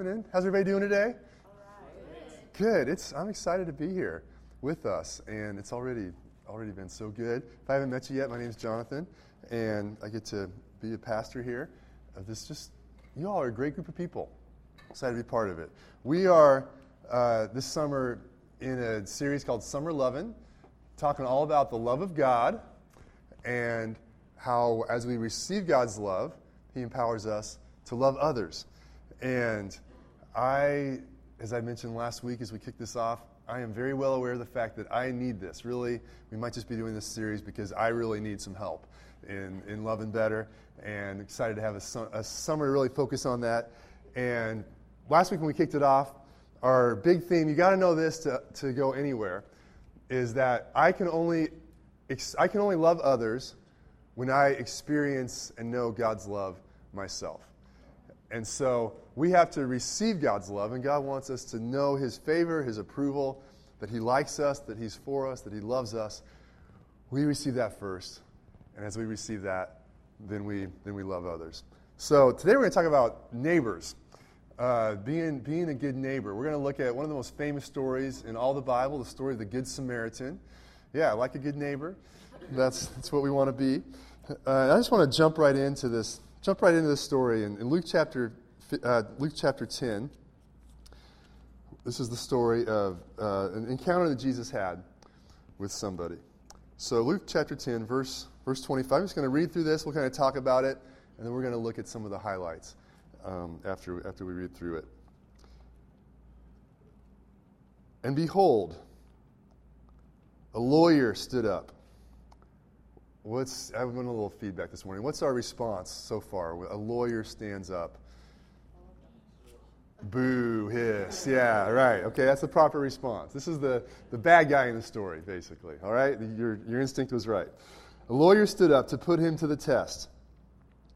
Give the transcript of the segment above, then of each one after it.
How's everybody doing today? Good. It's I'm excited to be here with us, and it's already already been so good. If I haven't met you yet, my name is Jonathan, and I get to be a pastor here. Of this, just you all are a great group of people. Excited to be part of it. We are uh, this summer in a series called Summer Lovin', talking all about the love of God and how, as we receive God's love, He empowers us to love others. And I, as I mentioned last week as we kicked this off, I am very well aware of the fact that I need this. Really, we might just be doing this series because I really need some help in, in loving better. And excited to have a, a summer to really focus on that. And last week when we kicked it off, our big theme, you got to know this to, to go anywhere, is that I can only I can only love others when I experience and know God's love myself. And so we have to receive God's love, and God wants us to know His favor, His approval, that He likes us, that He's for us, that He loves us. We receive that first. And as we receive that, then we, then we love others. So today we're going to talk about neighbors, uh, being, being a good neighbor. We're going to look at one of the most famous stories in all the Bible, the story of the Good Samaritan. Yeah, like a good neighbor. That's, that's what we want to be. Uh, I just want to jump right into this jump right into this story in, in Luke chapter uh, Luke chapter 10. This is the story of uh, an encounter that Jesus had with somebody. So Luke chapter 10, verse verse 25. I'm just going to read through this. We'll kind of talk about it, and then we're going to look at some of the highlights um, after after we read through it. And behold, a lawyer stood up What's, I want a little feedback this morning. What's our response so far? A lawyer stands up. Boo, hiss. Yeah, right. Okay, that's the proper response. This is the, the bad guy in the story, basically. All right? Your, your instinct was right. A lawyer stood up to put him to the test,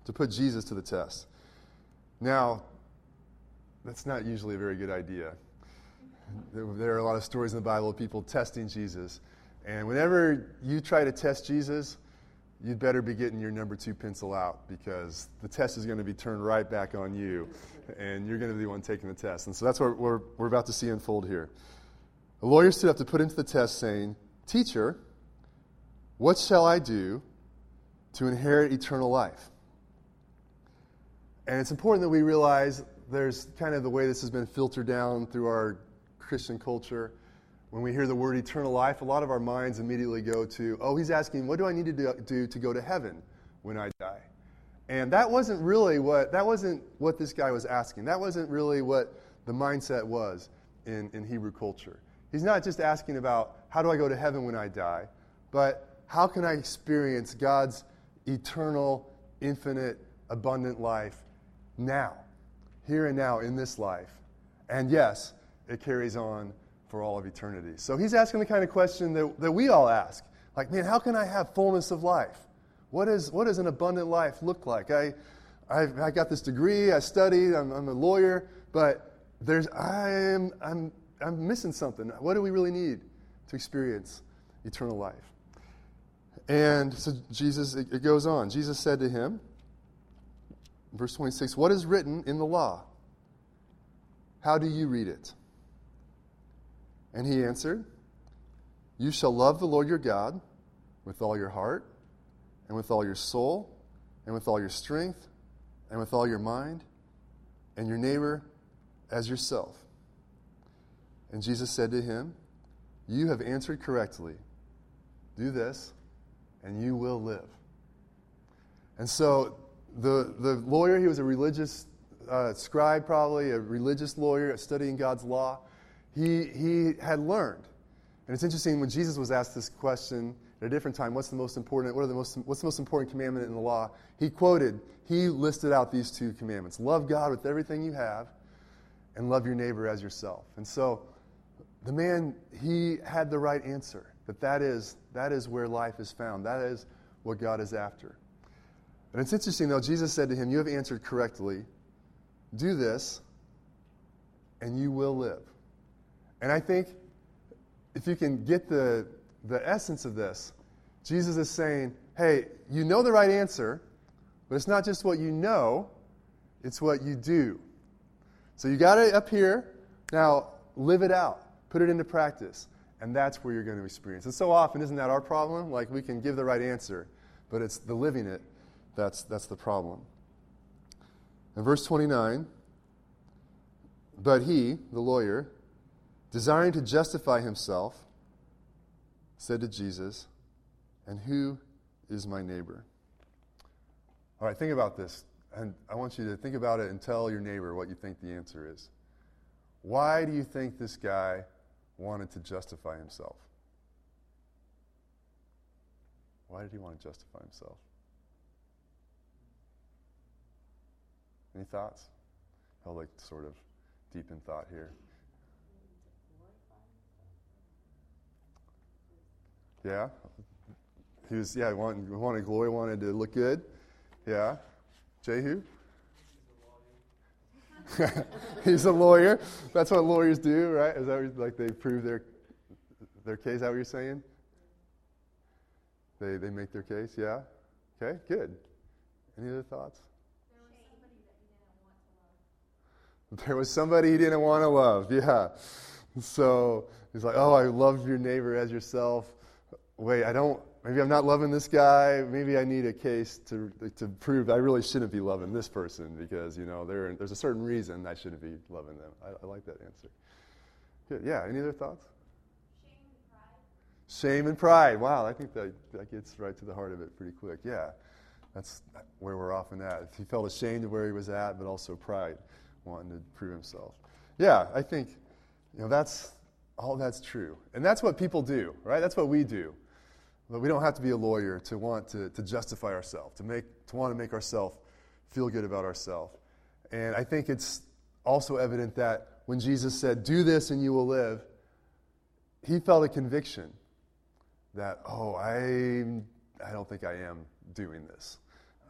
to put Jesus to the test. Now, that's not usually a very good idea. There are a lot of stories in the Bible of people testing Jesus. And whenever you try to test Jesus, you'd better be getting your number two pencil out because the test is going to be turned right back on you, and you're going to be the one taking the test. And so that's what we're, we're about to see unfold here. A lawyer stood up to put into the test, saying, Teacher, what shall I do to inherit eternal life? And it's important that we realize there's kind of the way this has been filtered down through our Christian culture when we hear the word eternal life, a lot of our minds immediately go to, oh, he's asking, what do I need to do to go to heaven when I die? And that wasn't really what that wasn't what this guy was asking. That wasn't really what the mindset was in, in Hebrew culture. He's not just asking about how do I go to heaven when I die, but how can I experience God's eternal, infinite, abundant life now, here and now in this life. And yes, it carries on for all of eternity. So he's asking the kind of question that, that we all ask. Like, man, how can I have fullness of life? What, is, what does an abundant life look like? I, I, I got this degree, I studied, I'm, I'm a lawyer, but there's, I'm, I'm, I'm missing something. What do we really need to experience eternal life? And so Jesus, it goes on. Jesus said to him, verse 26, What is written in the law? How do you read it? And he answered, You shall love the Lord your God with all your heart, and with all your soul, and with all your strength, and with all your mind, and your neighbor as yourself. And Jesus said to him, You have answered correctly. Do this, and you will live. And so the, the lawyer, he was a religious uh, scribe, probably, a religious lawyer studying God's law he, he had learned. And it's interesting when Jesus was asked this question at a different time, what's the most important, what are the most, what's the most important commandment in the law? He quoted, he listed out these two commandments. Love God with everything you have and love your neighbor as yourself. And so the man, he had the right answer, that that is, that is where life is found. That is what God is after. And it's interesting, though, Jesus said to him, You have answered correctly. Do this, and you will live. And I think if you can get the, the essence of this, Jesus is saying, hey, you know the right answer, but it's not just what you know, it's what you do. So you got it up here. Now live it out, put it into practice, and that's where you're going to experience. And so often, isn't that our problem? Like we can give the right answer, but it's the living it that's, that's the problem. In verse 29, but he, the lawyer, desiring to justify himself, said to Jesus, And who is my neighbor? All right, think about this. And I want you to think about it and tell your neighbor what you think the answer is. Why do you think this guy wanted to justify himself? Why did he want to justify himself? Any thoughts? I'll like sort of deep in thought here. Yeah? He was, yeah, wanted, wanted glory, wanted to look good. Yeah. Jehu? He's a lawyer. That's what lawyers do, right? Is that like they prove their their case? Is that what you're saying? They they make their case, yeah. Okay, good. Any other thoughts? There was somebody he didn't want to love. Yeah. So he's like, oh, I love your neighbor as yourself. Wait, I don't, maybe I'm not loving this guy. Maybe I need a case to, to prove I really shouldn't be loving this person because, you know, there's a certain reason I shouldn't be loving them. I, I like that answer. Good. Yeah. Any other thoughts? Shame and pride. Shame and pride. Wow, I think that, that gets right to the heart of it pretty quick. Yeah. That's where we're often at. He felt ashamed of where he was at, but also pride wanting to prove himself. Yeah, I think you know that's all that's true. And that's what people do, right? That's what we do. But we don't have to be a lawyer to want to, to justify ourselves, to make to want to make ourselves feel good about ourselves. And I think it's also evident that when Jesus said, Do this and you will live, he felt a conviction that, oh, I I don't think I am doing this.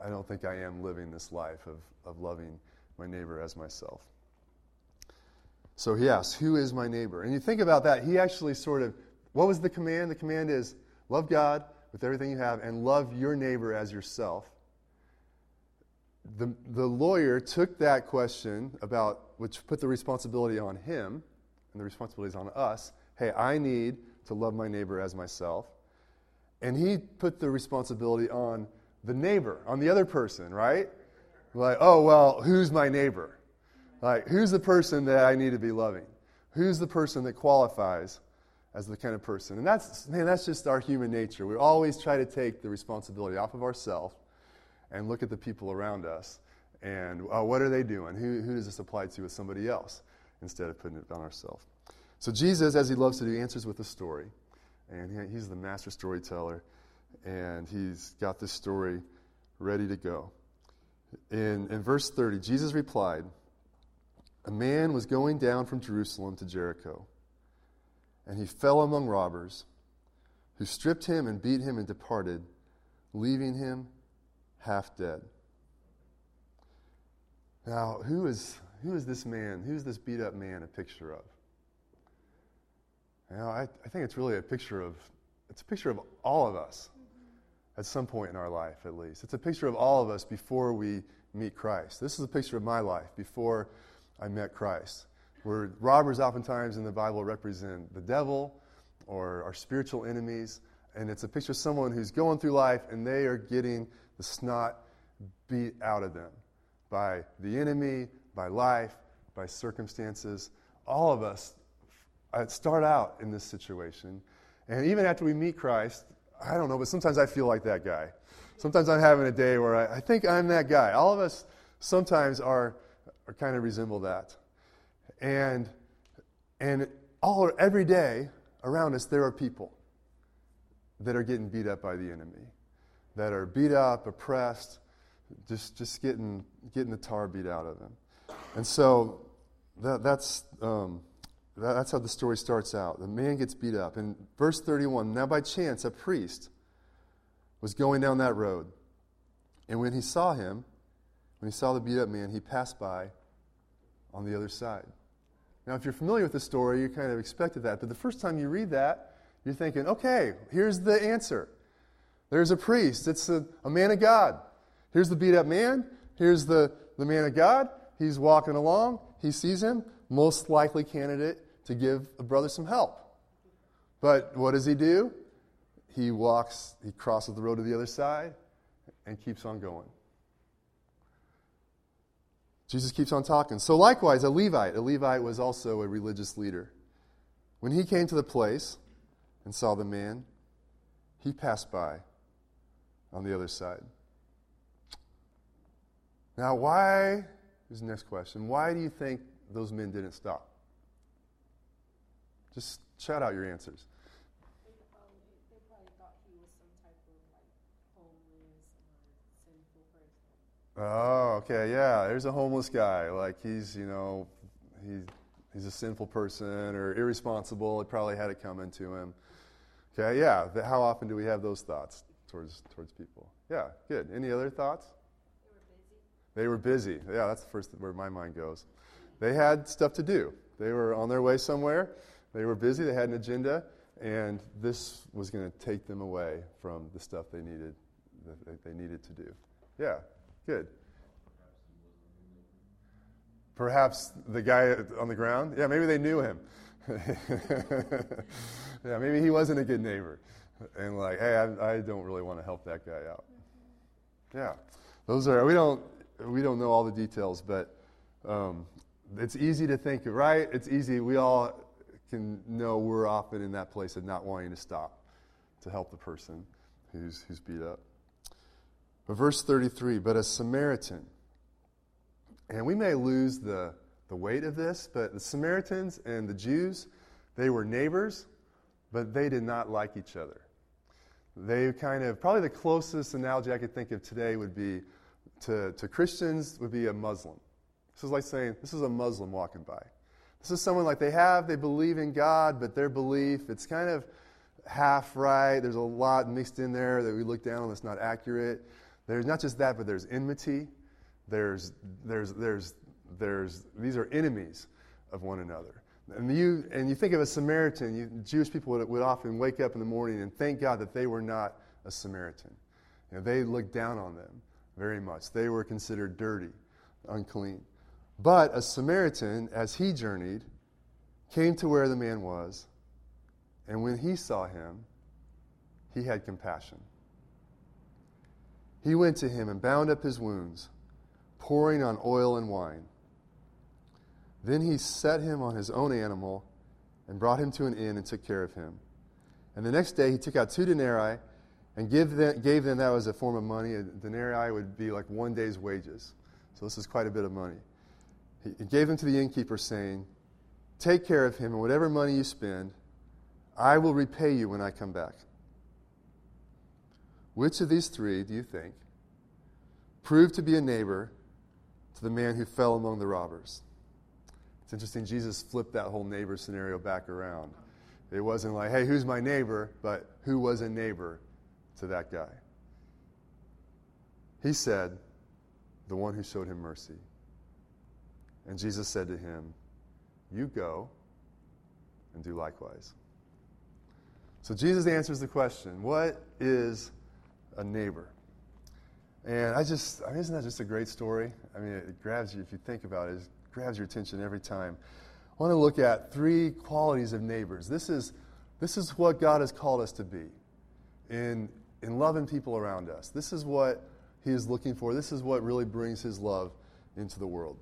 I don't think I am living this life of, of loving my neighbor as myself. So he asks, Who is my neighbor? And you think about that, he actually sort of, what was the command? The command is love God with everything you have and love your neighbor as yourself. The, the lawyer took that question about, which put the responsibility on him, and the responsibility is on us. Hey, I need to love my neighbor as myself. And he put the responsibility on the neighbor, on the other person, right? Like, oh, well, who's my neighbor? Like, who's the person that I need to be loving? Who's the person that qualifies as the kind of person? And that's, man, that's just our human nature. We always try to take the responsibility off of ourselves and look at the people around us and oh, what are they doing? Who, who does this apply to with somebody else instead of putting it on ourselves? So Jesus, as he loves to do, answers with a story. And he, he's the master storyteller. And he's got this story ready to go in, in verse 30, Jesus replied, A man was going down from Jerusalem to Jericho, and he fell among robbers, who stripped him and beat him and departed, leaving him half dead. Now, who is, who is this man? Who's this beat up man a picture of? You know, I, I think it's really a picture of, it's a picture of all of us at some point in our life, at least. It's a picture of all of us before we meet Christ. This is a picture of my life before I met Christ. Where robbers oftentimes in the Bible represent the devil or our spiritual enemies, and it's a picture of someone who's going through life and they are getting the snot beat out of them by the enemy, by life, by circumstances. All of us uh, start out in this situation. And even after we meet Christ, I don't know, but sometimes I feel like that guy. Sometimes I'm having a day where I, I think I'm that guy. All of us sometimes are, are kind of resemble that. And, and all, every day around us, there are people that are getting beat up by the enemy, that are beat up, oppressed, just, just getting, getting the tar beat out of them. And so that, that's, um, that's how the story starts out. The man gets beat up. In verse 31, now by chance, a priest was going down that road. And when he saw him, when he saw the beat up man, he passed by on the other side. Now, if you're familiar with the story, you kind of expected that. But the first time you read that, you're thinking, okay, here's the answer. There's a priest, it's a, a man of God. Here's the beat up man. Here's the, the man of God. He's walking along he sees him, most likely candidate to give a brother some help. But what does he do? He walks, he crosses the road to the other side and keeps on going. Jesus keeps on talking. So, likewise, a Levite. A Levite was also a religious leader. When he came to the place and saw the man, he passed by on the other side. Now, why? Here's the next question. Why do you think those men didn't stop? Just shout out your answers. They, um, they probably thought he was some type of like homeless or sinful person. Oh, okay, yeah. There's a homeless guy. Like he's, you know, he, he's a sinful person or irresponsible. He probably had it coming to him. Okay, yeah. How often do we have those thoughts towards towards people? Yeah, good. Any other thoughts? They were busy. They were busy. Yeah, that's the first where my mind goes. They had stuff to do. They were on their way somewhere. They were busy. They had an agenda, and this was going to take them away from the stuff they needed that they needed to do. Yeah, good. Perhaps the guy on the ground. Yeah, maybe they knew him. yeah, maybe he wasn't a good neighbor, and like, hey, I, I don't really want to help that guy out. Yeah, those are we don't we don't know all the details, but um, it's easy to think, right? It's easy. We all can know we're often in that place of not wanting to stop to help the person who's, who's beat up. But verse 33 But a Samaritan, and we may lose the, the weight of this, but the Samaritans and the Jews, they were neighbors, but they did not like each other. They kind of, probably the closest analogy I could think of today would be to, to Christians would be a Muslim. This is like saying, this is a Muslim walking by. This is someone like they have, they believe in God, but their belief, it's kind of half right. There's a lot mixed in there that we look down on that's not accurate. There's not just that, but there's enmity. There's, there's, there's, there's, these are enemies of one another. And you, and you think of a Samaritan, you, Jewish people would, would often wake up in the morning and thank God that they were not a Samaritan. You know, they looked down on them very much. They were considered dirty, unclean. But a Samaritan, as he journeyed, came to where the man was, and when he saw him, he had compassion. He went to him and bound up his wounds, pouring on oil and wine. Then he set him on his own animal and brought him to an inn and took care of him. And the next day he took out two denarii and them, gave them that as a form of money. A denarii would be like one day's wages. So this is quite a bit of money. He gave them to the innkeeper, saying, Take care of him, and whatever money you spend, I will repay you when I come back. Which of these three do you think proved to be a neighbor to the man who fell among the robbers? It's interesting, Jesus flipped that whole neighbor scenario back around. It wasn't like, hey, who's my neighbor, but who was a neighbor to that guy? He said, the one who showed him mercy. And Jesus said to him, You go and do likewise. So Jesus answers the question What is a neighbor? And I just, I mean, isn't that just a great story? I mean, it grabs you, if you think about it, it grabs your attention every time. I want to look at three qualities of neighbors. This is, this is what God has called us to be in, in loving people around us. This is what He is looking for. This is what really brings His love into the world.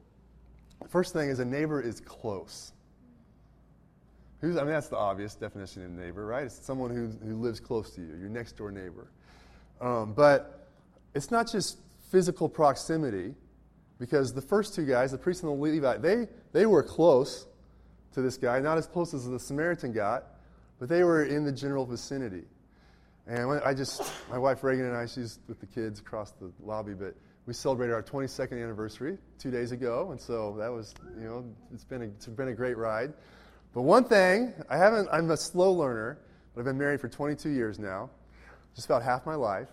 The First thing is a neighbor is close. Who's, I mean, that's the obvious definition of neighbor, right? It's someone who, who lives close to you, your next door neighbor. Um, but it's not just physical proximity, because the first two guys, the priest and the Levite, they, they were close to this guy, not as close as the Samaritan got, but they were in the general vicinity. And I just, my wife Reagan and I, she's with the kids across the lobby, but we celebrated our 22nd anniversary two days ago, and so that was, you know, it's been a, it's been a great ride. But one thing, I haven't, I'm a slow learner, but I've been married for 22 years now, just about half my life.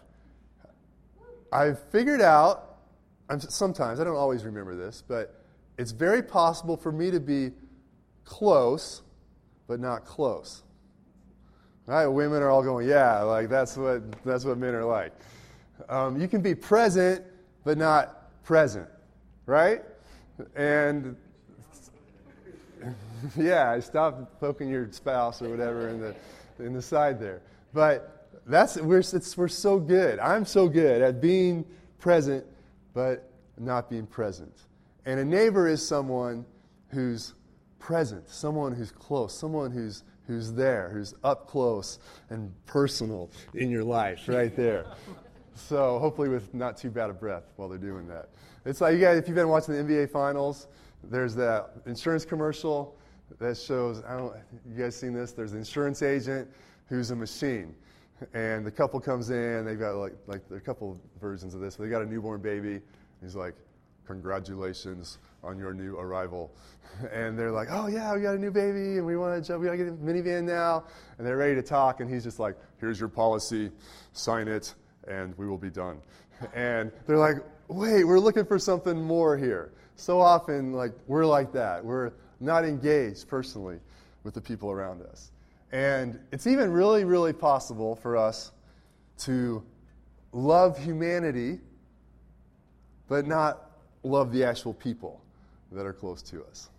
I've figured out, I'm, sometimes, I don't always remember this, but it's very possible for me to be close, but not close. Right? Women are all going, yeah, like that's what, that's what men are like. Um, you can be present, but not present, right? And yeah, stop poking your spouse or whatever in the in the side there. But that's we're it's, we're so good. I'm so good at being present, but not being present. And a neighbor is someone who's present, someone who's close, someone who's who's there, who's up close and personal in your life, right there. so hopefully with not too bad a breath while they're doing that. It's like you guys, if you've been watching the NBA finals, there's that insurance commercial that shows. I don't. You guys seen this? There's an insurance agent who's a machine, and the couple comes in. They've got like like a couple versions of this. They got a newborn baby. He's like, "Congratulations on your new arrival," and they're like, "Oh yeah, we got a new baby, and we want to jump. we got to get a minivan now." And they're ready to talk, and he's just like, "Here's your policy, sign it, and we will be done." And they're like, "Wait, we're looking for something more here." So often, like we're like that. We're not engaged personally with the people around us. And it's even really, really possible for us to love humanity, but not love the actual people that are close to us.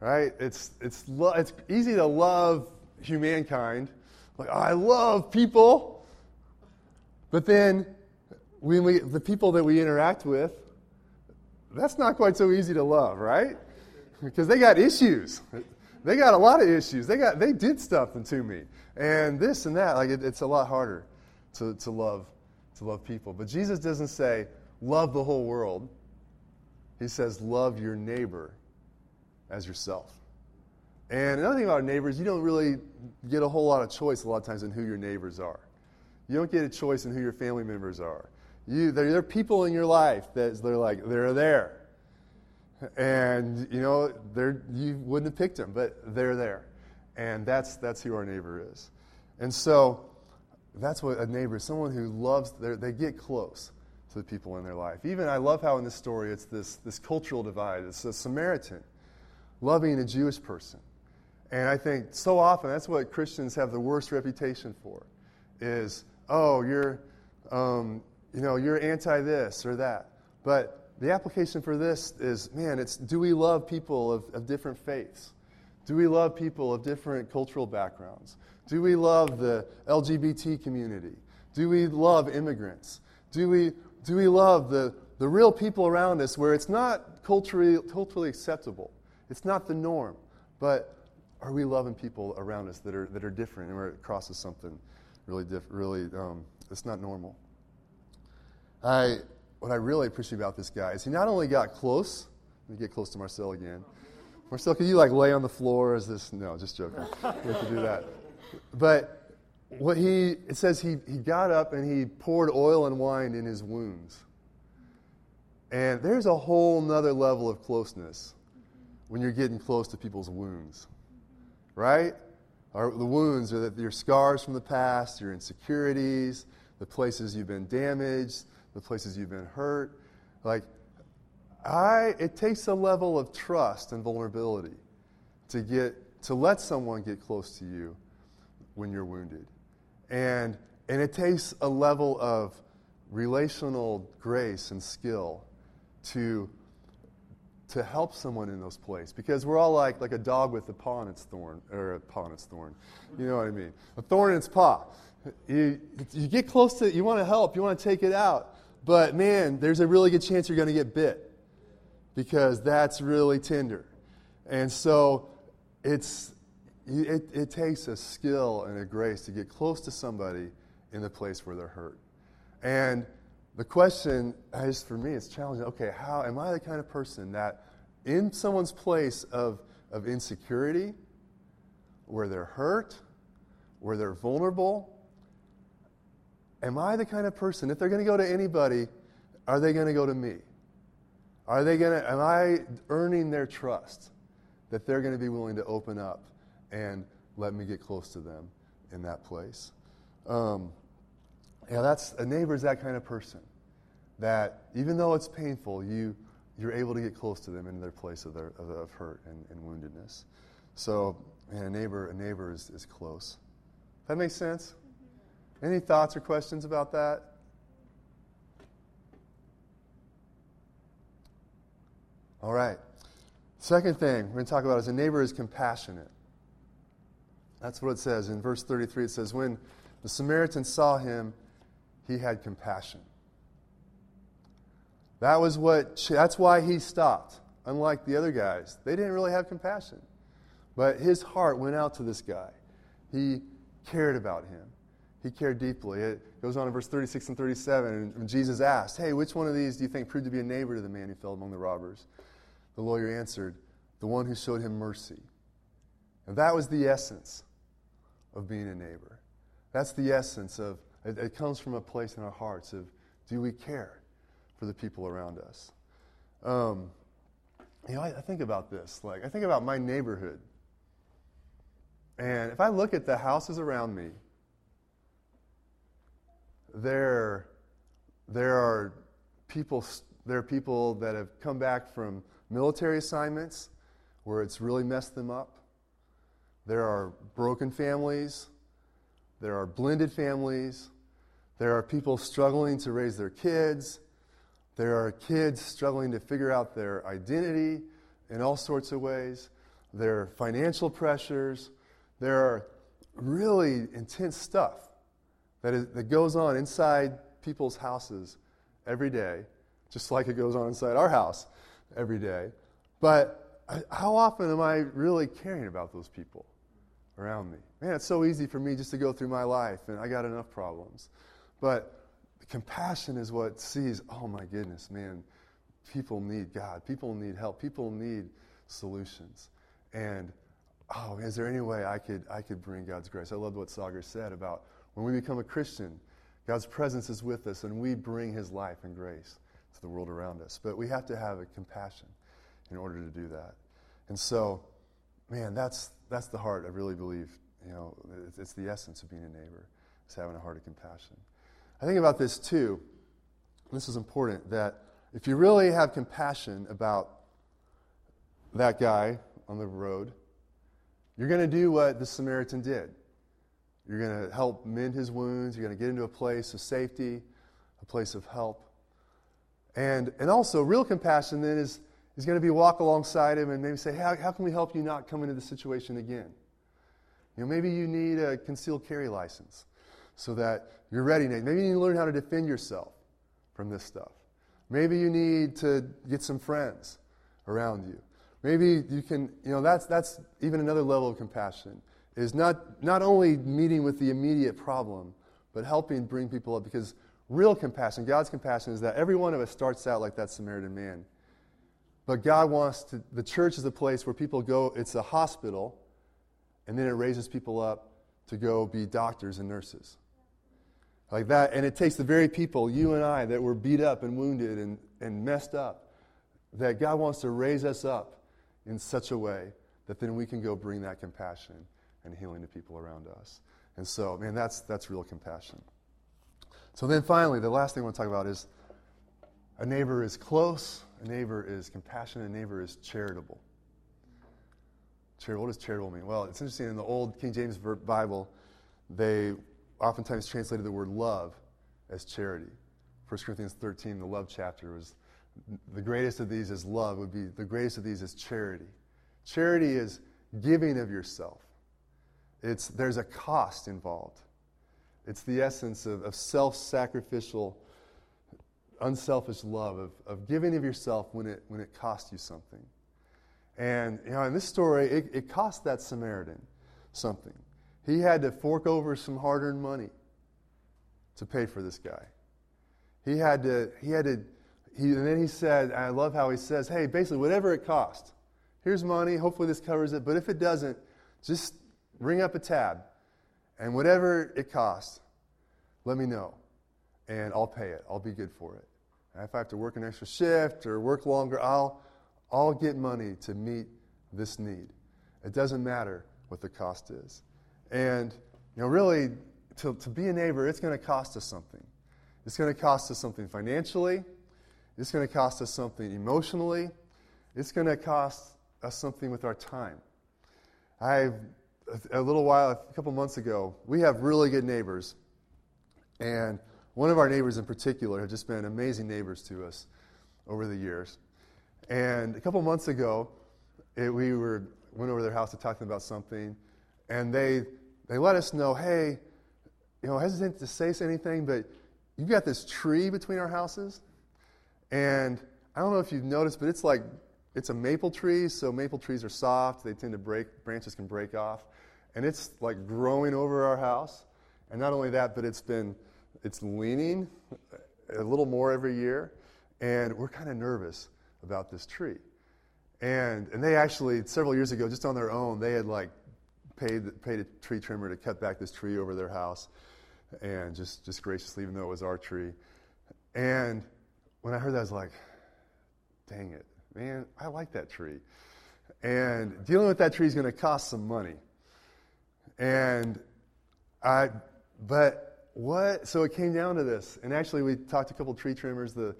Right? It's, it's, lo- it's easy to love humankind. Like, oh, I love people. But then, when we, the people that we interact with, that's not quite so easy to love, right? Because they got issues. They got a lot of issues. They got they did stuff to me, and this and that. Like it, it's a lot harder to, to love to love people. But Jesus doesn't say love the whole world. He says love your neighbor as yourself. And another thing about neighbors, you don't really get a whole lot of choice a lot of times in who your neighbors are. You don't get a choice in who your family members are. You, there are people in your life that they're like they're there, and you know they're you wouldn't have picked them, but they're there, and that's that's who our neighbor is, and so that's what a neighbor is someone who loves they get close to the people in their life. Even I love how in this story it's this this cultural divide. It's a Samaritan loving a Jewish person, and I think so often that's what Christians have the worst reputation for, is oh you're. Um, you know, you're anti this or that. But the application for this is, man, it's do we love people of, of different faiths? Do we love people of different cultural backgrounds? Do we love the LGBT community? Do we love immigrants? Do we, do we love the, the real people around us where it's not culturally, culturally acceptable? It's not the norm. But are we loving people around us that are, that are different and where it crosses something really, diff, really um, it's not normal? I, what I really appreciate about this guy is he not only got close, let me get close to Marcel again. Marcel, can you like lay on the floor Is this? No, just joking. We have to do that. But what he, it says he, he got up and he poured oil and wine in his wounds. And there's a whole nother level of closeness when you're getting close to people's wounds, right? Our, the wounds are that your scars from the past, your insecurities, the places you've been damaged, the places you've been hurt. Like, I, it takes a level of trust and vulnerability to get, to let someone get close to you when you're wounded. And, and it takes a level of relational grace and skill to, to help someone in those places. Because we're all like, like a dog with a paw in its thorn, or a paw in its thorn. You know what I mean? A thorn in its paw. You, you get close to it, you want to help, you want to take it out. But man, there's a really good chance you're going to get bit because that's really tender. And so it's, it, it takes a skill and a grace to get close to somebody in the place where they're hurt. And the question is for me, it's challenging. Okay, how am I the kind of person that in someone's place of, of insecurity, where they're hurt, where they're vulnerable, am I the kind of person, if they're going to go to anybody, are they going to go to me? Are they going to, am I earning their trust that they're going to be willing to open up and let me get close to them in that place? Um, yeah, that's, a neighbor is that kind of person that even though it's painful, you, you're able to get close to them in their place of, their, of, of hurt and, and, woundedness. So, a neighbor, a neighbor is, is close. That makes sense? Any thoughts or questions about that? All right. Second thing we're going to talk about is a neighbor is compassionate. That's what it says in verse 33. It says, When the Samaritan saw him, he had compassion. That was what, that's why he stopped, unlike the other guys. They didn't really have compassion. But his heart went out to this guy. He cared about him. He cared deeply. It goes on in verse 36 and 37. And Jesus asked, Hey, which one of these do you think proved to be a neighbor to the man who fell among the robbers? The lawyer answered, The one who showed him mercy. And that was the essence of being a neighbor. That's the essence of it, it comes from a place in our hearts of do we care for the people around us? Um, you know, I, I think about this. Like, I think about my neighborhood. And if I look at the houses around me, there, there are people, there are people that have come back from military assignments where it's really messed them up. There are broken families. There are blended families. There are people struggling to raise their kids. There are kids struggling to figure out their identity in all sorts of ways. There are financial pressures. There are really intense stuff that, is, that goes on inside people's houses every day, just like it goes on inside our house every day. But how often am I really caring about those people around me? Man, it's so easy for me just to go through my life, and I got enough problems. But compassion is what sees, oh my goodness, man, people need God. People need help. People need solutions. And oh, is there any way I could, I could bring God's grace? I love what Sagar said about when we become a Christian, God's presence is with us and we bring his life and grace to the world around us. But we have to have a compassion in order to do that. And so, man, that's, that's the heart, I really believe. You know, it's, it's the essence of being a neighbor, is having a heart of compassion. I think about this too. This is important that if you really have compassion about that guy on the road, you're going to do what the Samaritan did. You're going to help mend his wounds. You're going to get into a place of safety, a place of help. And, and also, real compassion then is, is going to be walk alongside him and maybe say, how, how can we help you not come into the situation again? You know, maybe you need a concealed carry license so that you're ready. Maybe you need to learn how to defend yourself from this stuff. Maybe you need to get some friends around you. Maybe you can, you know, that's, that's even another level of compassion is not, not only meeting with the immediate problem, but helping bring people up. Because real compassion, God's compassion, is that every one of us starts out like that Samaritan man. But God wants to, the church is a place where people go, it's a hospital, and then it raises people up to go be doctors and nurses. Like that. And it takes the very people, you and I, that were beat up and wounded and, and messed up, that God wants to raise us up in such a way that then we can go bring that compassion and healing to people around us. And so, man, that's, that's real compassion. So then finally, the last thing I want to talk about is a neighbor is close, a neighbor is compassionate, a neighbor is charitable. Charitable, what does charitable mean? Well, it's interesting. In the old King James Bible, they oftentimes translated the word love as charity. 1 Corinthians 13, the love chapter, was the greatest of these is love, would be the greatest of these is charity. Charity is giving of yourself. It's, there's a cost involved. It's the essence of, of self sacrificial, unselfish love, of, of giving of yourself when it, when it costs you something. And you know, in this story, it, it cost that Samaritan something. He had to fork over some hard earned money to pay for this guy. He had to, he had to, he, and then he said, I love how he says, hey, basically, whatever it costs, here's money, hopefully this covers it, but if it doesn't, just ring up a tab, and whatever it costs, let me know, and I'll pay it. I'll be good for it. And if I have to work an extra shift or work longer, I'll, I'll get money to meet this need. It doesn't matter what the cost is. And, you know, really, to, to be a neighbor, it's going to cost us something. It's going to cost us something financially. It's going to cost us something emotionally. It's going to cost us something with our time. I've a little while, a couple months ago, we have really good neighbors. And one of our neighbors in particular have just been amazing neighbors to us over the years. And a couple months ago, it, we were went over their house to talk to them about something, and they they let us know, hey, you know, hesitant to say anything, but you've got this tree between our houses, and I don't know if you've noticed, but it's like it's a maple tree, so maple trees are soft. They tend to break, branches can break off. And it's like growing over our house. And not only that, but it's been, it's leaning a little more every year. And we're kind of nervous about this tree. And, and they actually, several years ago, just on their own, they had like paid, paid a tree trimmer to cut back this tree over their house. And just, just graciously, even though it was our tree. And when I heard that, I was like, dang it man, I like that tree. And dealing with that tree is going to cost some money. And I, but what, so it came down to this. And actually, we talked to a couple tree trimmers. The,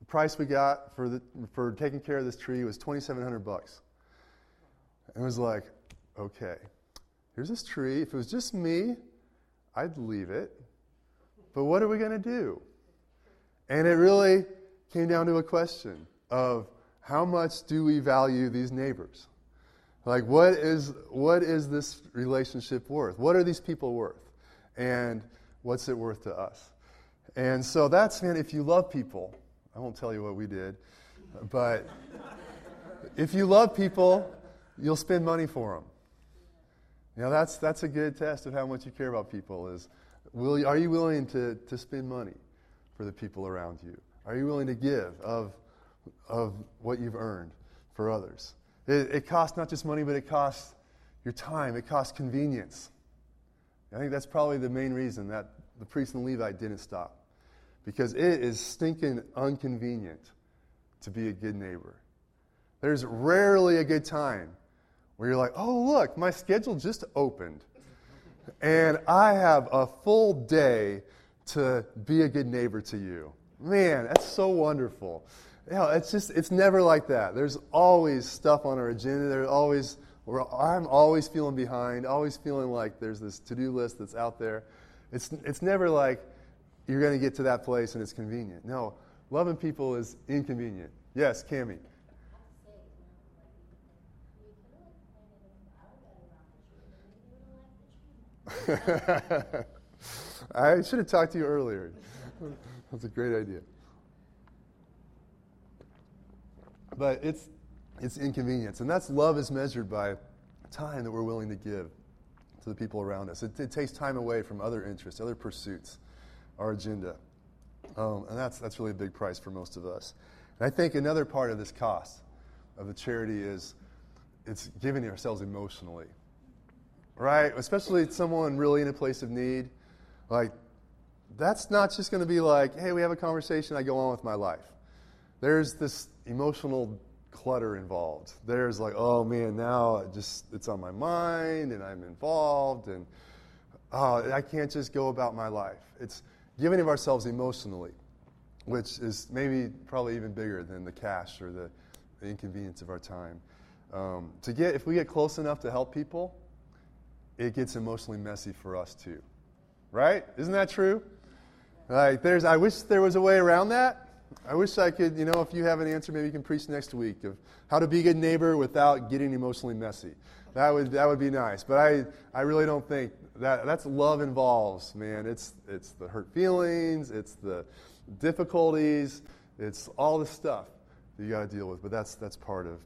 the price we got for, the, for taking care of this tree was 2700 bucks. And it was like, okay, here's this tree. If it was just me, I'd leave it. But what are we going to do? And it really came down to a question of how much do we value these neighbors? Like, what is, what is this relationship worth? What are these people worth? And what's it worth to us? And so that's, man, if you love people, I won't tell you what we did, but if you love people, you'll spend money for them. You know, that's, that's a good test of how much you care about people is, will, are you willing to, to spend money for the people around you? Are you willing to give of of what you've earned for others. It, it costs not just money, but it costs your time, it costs convenience. I think that's probably the main reason that the priest and Levite didn't stop. Because it is stinking inconvenient to be a good neighbor. There's rarely a good time where you're like, oh, look, my schedule just opened. And I have a full day to be a good neighbor to you. Man, that's so wonderful you know, it's just, it's never like that. There's always stuff on our agenda. There's always, I'm always feeling behind, always feeling like there's this to do list that's out there. It's, it's never like you're going to get to that place and it's convenient. No, loving people is inconvenient. Yes, Cami. I should have talked to you earlier. That's a great idea. But it's, it's inconvenience. And that's love is measured by time that we're willing to give to the people around us. It, it takes time away from other interests, other pursuits, our agenda. Um, and that's, that's really a big price for most of us. And I think another part of this cost of the charity is it's giving ourselves emotionally, right? Especially someone really in a place of need. Like, that's not just going to be like, hey, we have a conversation, I go on with my life. There's this emotional clutter involved. There's like, oh man, now it just it's on my mind and I'm involved and oh, I can't just go about my life. It's giving of ourselves emotionally, which is maybe probably even bigger than the cash or the, the inconvenience of our time. Um, to get if we get close enough to help people, it gets emotionally messy for us too, right? Isn't that true? Like, there's I wish there was a way around that. I wish I could, you know, if you have an answer, maybe you can preach next week of how to be a good neighbor without getting emotionally messy. That would, that would be nice. But I, I really don't think that that's love involves, man. It's, it's the hurt feelings, it's the difficulties, it's all the stuff that you got to deal with. But that's, that's part of,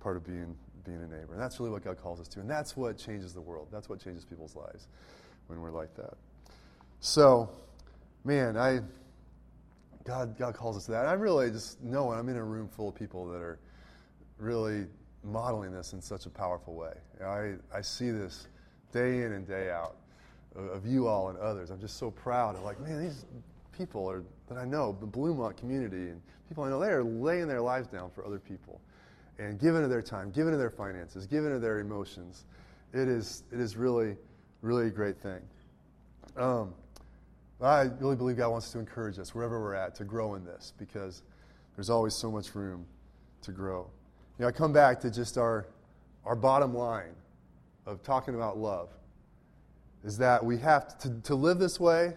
part of being, being a neighbor. And that's really what God calls us to. And that's what changes the world. That's what changes people's lives when we're like that. So, man, I God, God calls us to that. I really just know I'm in a room full of people that are really modeling this in such a powerful way. I, I see this day in and day out of, you all and others. I'm just so proud of like, man, these people are, that I know, the Bluemont community and people I know, they are laying their lives down for other people and giving of their time, giving of their finances, giving of their emotions. It is, it is really, really a great thing. Um, I really believe God wants to encourage us wherever we're at to grow in this because there's always so much room to grow. You know, I come back to just our, our bottom line of talking about love is that we have to, to live this way,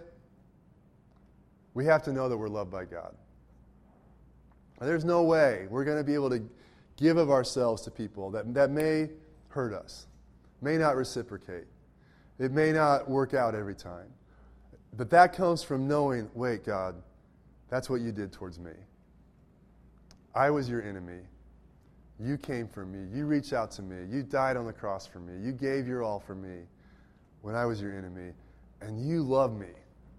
we have to know that we're loved by God. There's no way we're going to be able to give of ourselves to people that, that may hurt us, may not reciprocate. It may not work out every time. But that comes from knowing, wait, God, that's what you did towards me. I was your enemy. You came for me. You reached out to me. You died on the cross for me. You gave your all for me when I was your enemy. And you love me.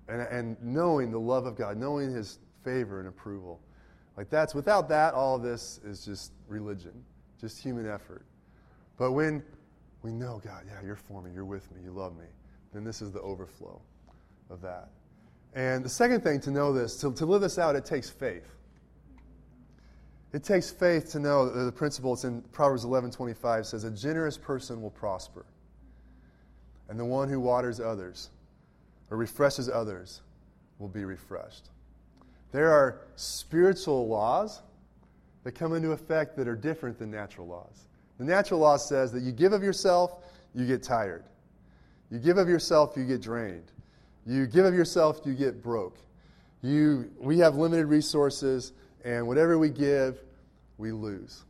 And, and knowing the love of God, knowing his favor and approval. Like that's without that, all this is just religion, just human effort. But when we know, God, yeah, you're for me, you're with me, you love me, then this is the overflow of that. And the second thing to know this, to, to live this out, it takes faith. It takes faith to know the principle. It's in Proverbs 11:25 says, "A generous person will prosper, and the one who waters others or refreshes others will be refreshed." There are spiritual laws that come into effect that are different than natural laws. The natural law says that you give of yourself, you get tired. You give of yourself, you get drained. You give of yourself, you get broke. You, we have limited resources, and whatever we give, we lose.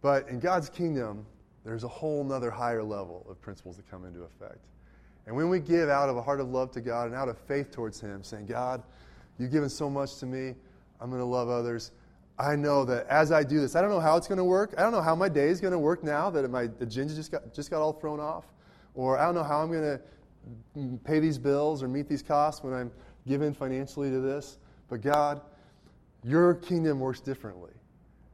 But in God's kingdom, there's a whole other higher level of principles that come into effect. And when we give out of a heart of love to God and out of faith towards Him, saying, God, you've given so much to me, I'm going to love others. I know that as I do this, I don't know how it's going to work. I don't know how my day is going to work now that my agenda just got, just got all thrown off. Or I don't know how I'm going to pay these bills or meet these costs when I'm given financially to this. But God, your kingdom works differently.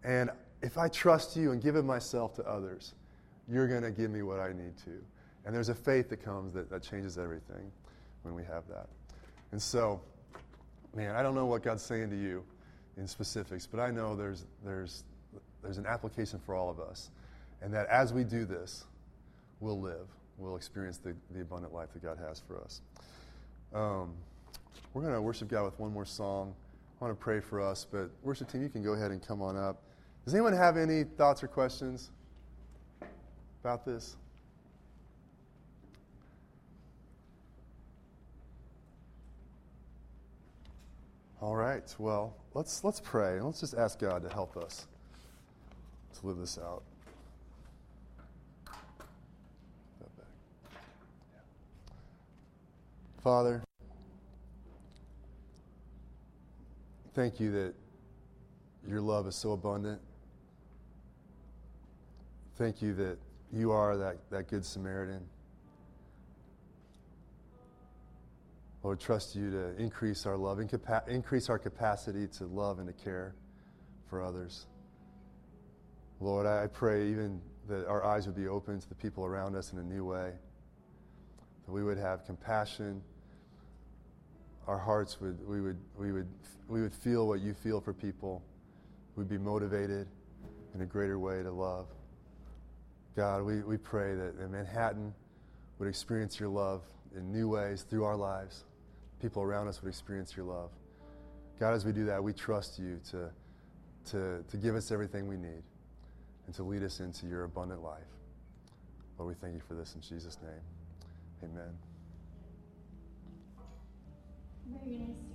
And if I trust you and give it myself to others, you're going to give me what I need to. And there's a faith that comes that, that changes everything when we have that. And so, man, I don't know what God's saying to you in specifics, but I know there's, there's, there's an application for all of us. And that as we do this, we'll live, we'll experience the, the abundant life that God has for us. Um, we're going to worship God with one more song. I want to pray for us, but worship team, you can go ahead and come on up. Does anyone have any thoughts or questions about this? All right. Well, let's let's pray let's just ask God to help us to live this out. Father, thank you that your love is so abundant. Thank you that you are that, that good Samaritan. Lord, trust you to increase our love, increase our capacity to love and to care for others. Lord, I pray even that our eyes would be open to the people around us in a new way, that we would have compassion. Our hearts would, we would, we would, we would feel what you feel for people. We'd be motivated in a greater way to love. God, we, we pray that Manhattan would experience your love in new ways through our lives people around us would experience your love. God, as we do that, we trust you to, to, to give us everything we need and to lead us into your abundant life. Lord, we thank you for this in Jesus' name. Amen. To stand.